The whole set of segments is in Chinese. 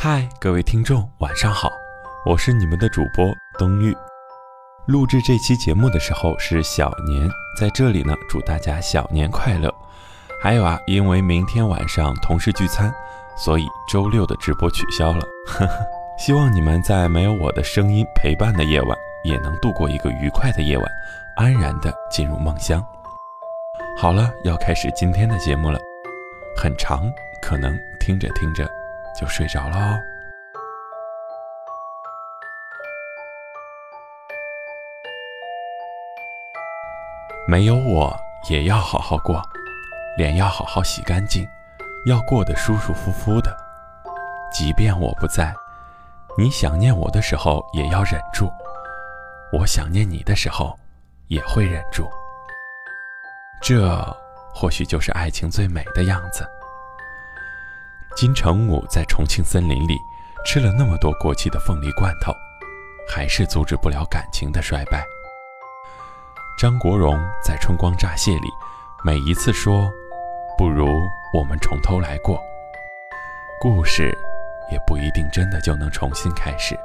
嗨，各位听众，晚上好，我是你们的主播冬玉。录制这期节目的时候是小年，在这里呢，祝大家小年快乐。还有啊，因为明天晚上同事聚餐，所以周六的直播取消了。呵呵，希望你们在没有我的声音陪伴的夜晚，也能度过一个愉快的夜晚，安然的进入梦乡。好了，要开始今天的节目了，很长，可能听着听着就睡着了哦。没有我也要好好过，脸要好好洗干净，要过得舒舒服服的。即便我不在，你想念我的时候也要忍住，我想念你的时候也会忍住。这或许就是爱情最美的样子。金城武在重庆森林里吃了那么多过期的凤梨罐头，还是阻止不了感情的衰败。张国荣在《春光乍泄》里，每一次说“不如我们从头来过”，故事也不一定真的就能重新开始。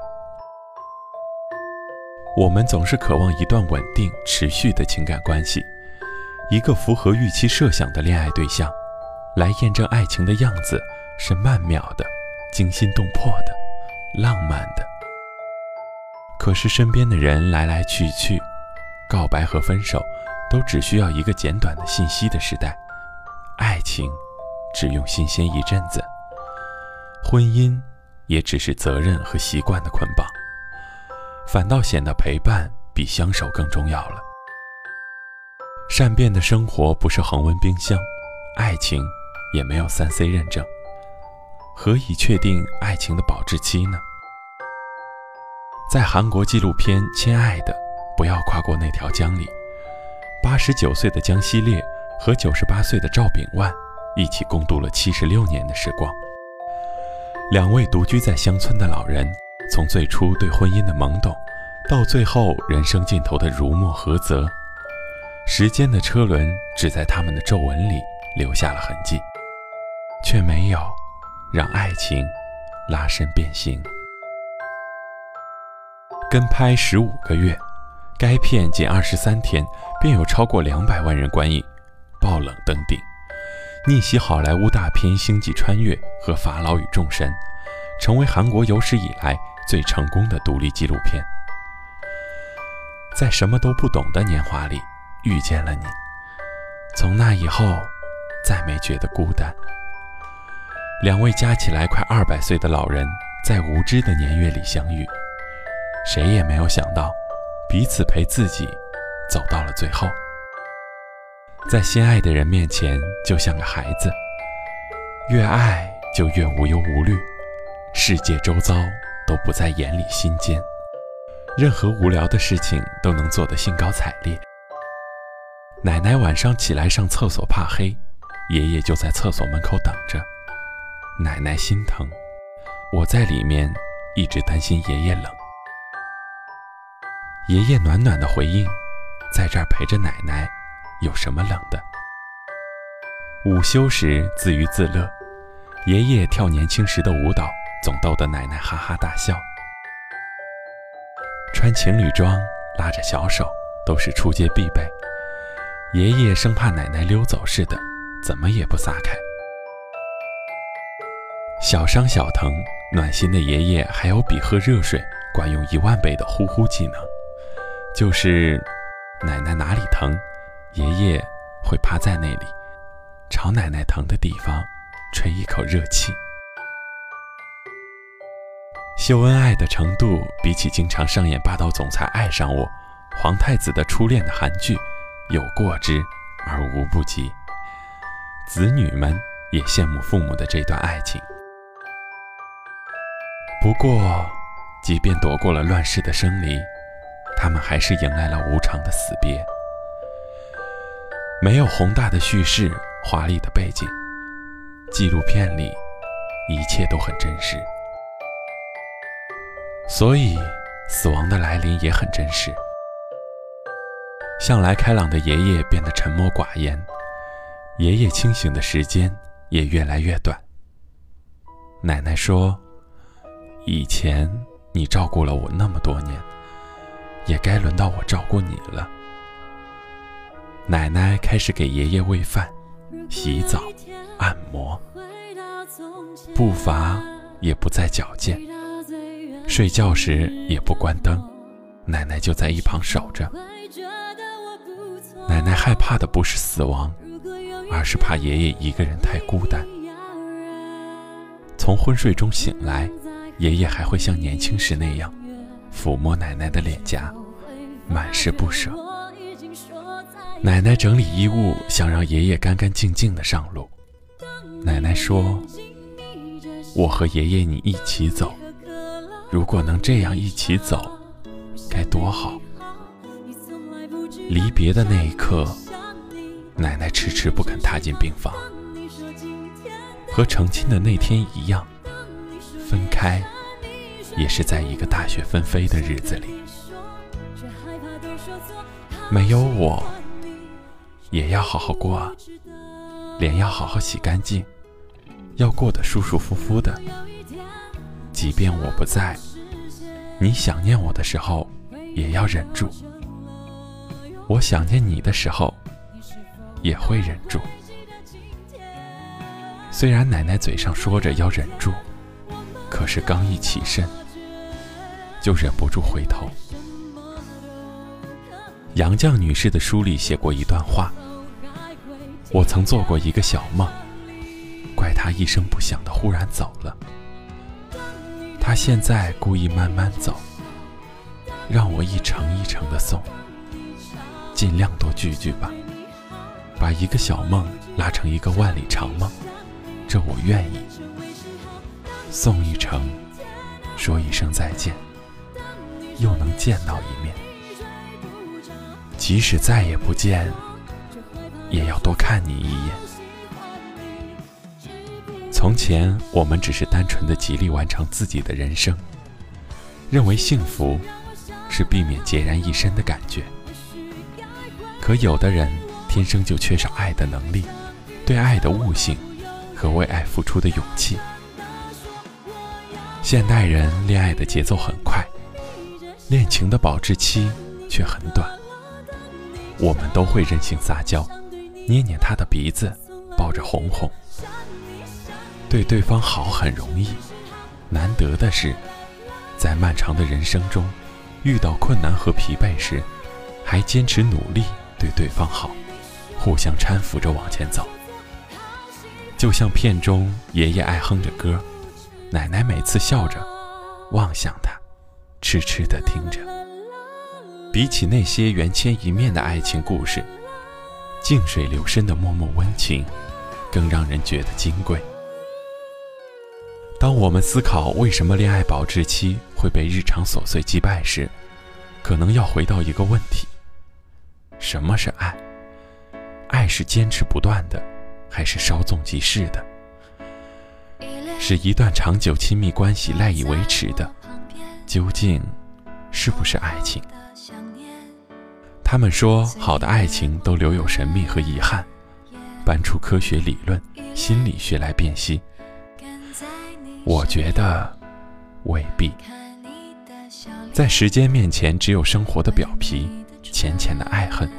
我们总是渴望一段稳定、持续的情感关系，一个符合预期设想的恋爱对象，来验证爱情的样子是曼妙的、惊心动魄的、浪漫的。可是身边的人来来去去。告白和分手，都只需要一个简短的信息的时代，爱情只用新鲜一阵子，婚姻也只是责任和习惯的捆绑，反倒显得陪伴比相守更重要了。善变的生活不是恒温冰箱，爱情也没有三 C 认证，何以确定爱情的保质期呢？在韩国纪录片《亲爱的》。不要跨过那条江里。八十九岁的江西烈和九十八岁的赵炳万一起共度了七十六年的时光。两位独居在乡村的老人，从最初对婚姻的懵懂，到最后人生尽头的如墨何泽，时间的车轮只在他们的皱纹里留下了痕迹，却没有让爱情拉伸变形。跟拍十五个月。该片仅二十三天，便有超过两百万人观影，爆冷登顶，逆袭好莱坞大片《星际穿越》和《法老与众神》，成为韩国有史以来最成功的独立纪录片。在什么都不懂的年华里遇见了你，从那以后再没觉得孤单。两位加起来快二百岁的老人，在无知的年月里相遇，谁也没有想到。彼此陪自己走到了最后，在心爱的人面前就像个孩子，越爱就越无忧无虑，世界周遭都不在眼里心间，任何无聊的事情都能做得兴高采烈。奶奶晚上起来上厕所怕黑，爷爷就在厕所门口等着。奶奶心疼，我在里面一直担心爷爷冷。爷爷暖暖的回应：“在这儿陪着奶奶，有什么冷的？”午休时自娱自乐，爷爷跳年轻时的舞蹈，总逗得奶奶哈哈大笑。穿情侣装拉着小手都是出街必备，爷爷生怕奶奶溜走似的，怎么也不撒开。小伤小疼，暖心的爷爷还有比喝热水管用一万倍的呼呼技能。就是奶奶哪里疼，爷爷会趴在那里，朝奶奶疼的地方吹一口热气。秀恩爱的程度，比起经常上演霸道总裁爱上我、皇太子的初恋的韩剧，有过之而无不及。子女们也羡慕父母的这段爱情。不过，即便躲过了乱世的生离。他们还是迎来了无常的死别，没有宏大的叙事、华丽的背景，纪录片里一切都很真实，所以死亡的来临也很真实。向来开朗的爷爷变得沉默寡言，爷爷清醒的时间也越来越短。奶奶说：“以前你照顾了我那么多年，也该轮到我照顾你了。奶奶开始给爷爷喂饭、洗澡、按摩，步伐也不再矫健。睡觉时也不关灯，奶奶就在一旁守着。奶奶害怕的不是死亡，而是怕爷爷一个人太孤单。从昏睡中醒来，爷爷还会像年轻时那样，抚摸奶奶的脸颊，满是不舍。奶奶整理衣物，想让爷爷干干净净的上路。奶奶说：“我和爷爷你一起走，如果能这样一起走，该多好。”离别的那一刻，奶奶迟迟不肯踏进病房。和成亲的那天一样，分开也是在一个大雪纷飞的日子里。没有我，也要好好过啊，脸要好好洗干净，要过得舒舒服服的。即便我不在，你想念我的时候，也要忍住；我想念你的时候，也会忍住。虽然奶奶嘴上说着要忍住，可是刚一起身，就忍不住回头。杨绛女士的书里写过一段话：“我曾做过一个小梦，怪他一声不响的忽然走了。他现在故意慢慢走，让我一程一程的送，尽量多聚聚吧，把一个小梦拉成一个万里长梦。”这我愿意，送一程，说一声再见，又能见到一面。即使再也不见，也要多看你一眼。从前，我们只是单纯的极力完成自己的人生，认为幸福是避免孑然一身的感觉。可有的人天生就缺少爱的能力，对爱的悟性。和为爱付出的勇气。现代人恋爱的节奏很快，恋情的保质期却很短。我们都会任性撒娇，捏捏他的鼻子，抱着哄哄。对对方好很容易，难得的是，在漫长的人生中，遇到困难和疲惫时，还坚持努力对对方好，互相搀扶着往前走。就像片中爷爷爱哼着歌，奶奶每次笑着望向他，痴痴地听着。比起那些缘牵一面的爱情故事，静水流深的脉脉温情，更让人觉得金贵。当我们思考为什么恋爱保质期会被日常琐碎击败时，可能要回到一个问题：什么是爱？爱是坚持不断的。还是稍纵即逝的，是一段长久亲密关系赖以维持的，究竟是不是爱情？他们说，好的爱情都留有神秘和遗憾，搬出科学理论、心理学来辨析。我觉得未必，在时间面前，只有生活的表皮、浅浅的爱恨。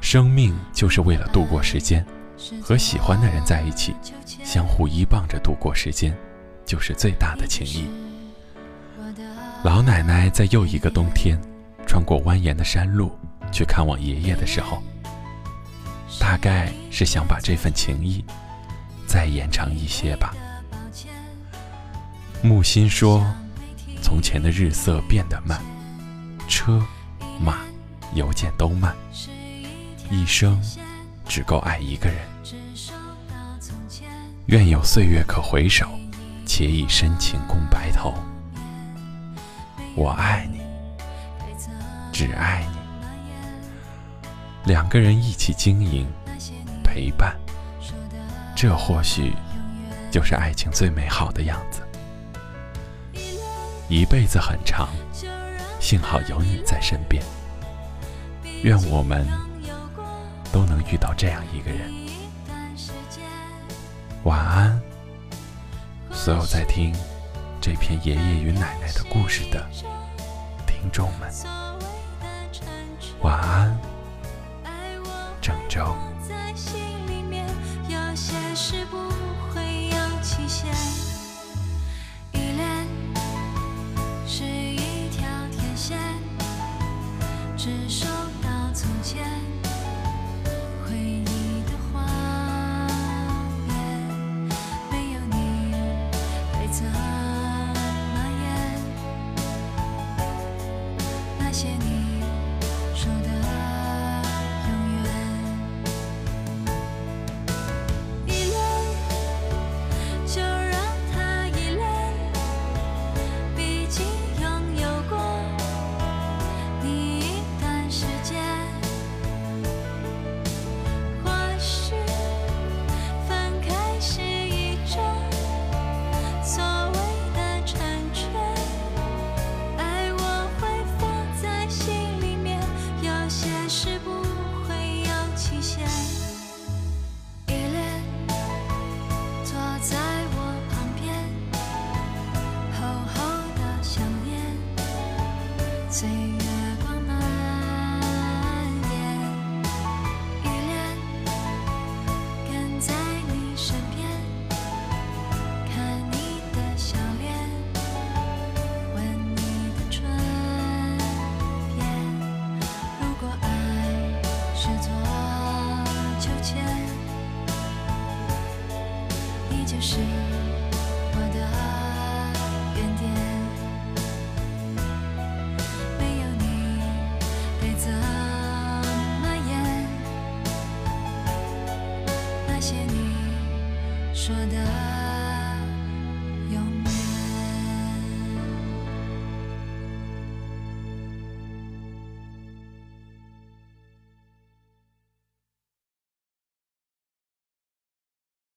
生命就是为了度过时间。和喜欢的人在一起，相互依傍着度过时间，就是最大的情谊。老奶奶在又一个冬天，穿过蜿蜒的山路去看望爷爷的时候，大概是想把这份情谊再延长一些吧。木心说：“从前的日色变得慢，车、马、邮件都慢，一生。”只够爱一个人，愿有岁月可回首，且以深情共白头。我爱你，只爱你。两个人一起经营，陪伴，这或许就是爱情最美好的样子。一辈子很长，幸好有你在身边。愿我们。都能遇到这样一个人。晚安，所有在听这篇爷爷与奶奶的故事的听众们，晚安，郑州。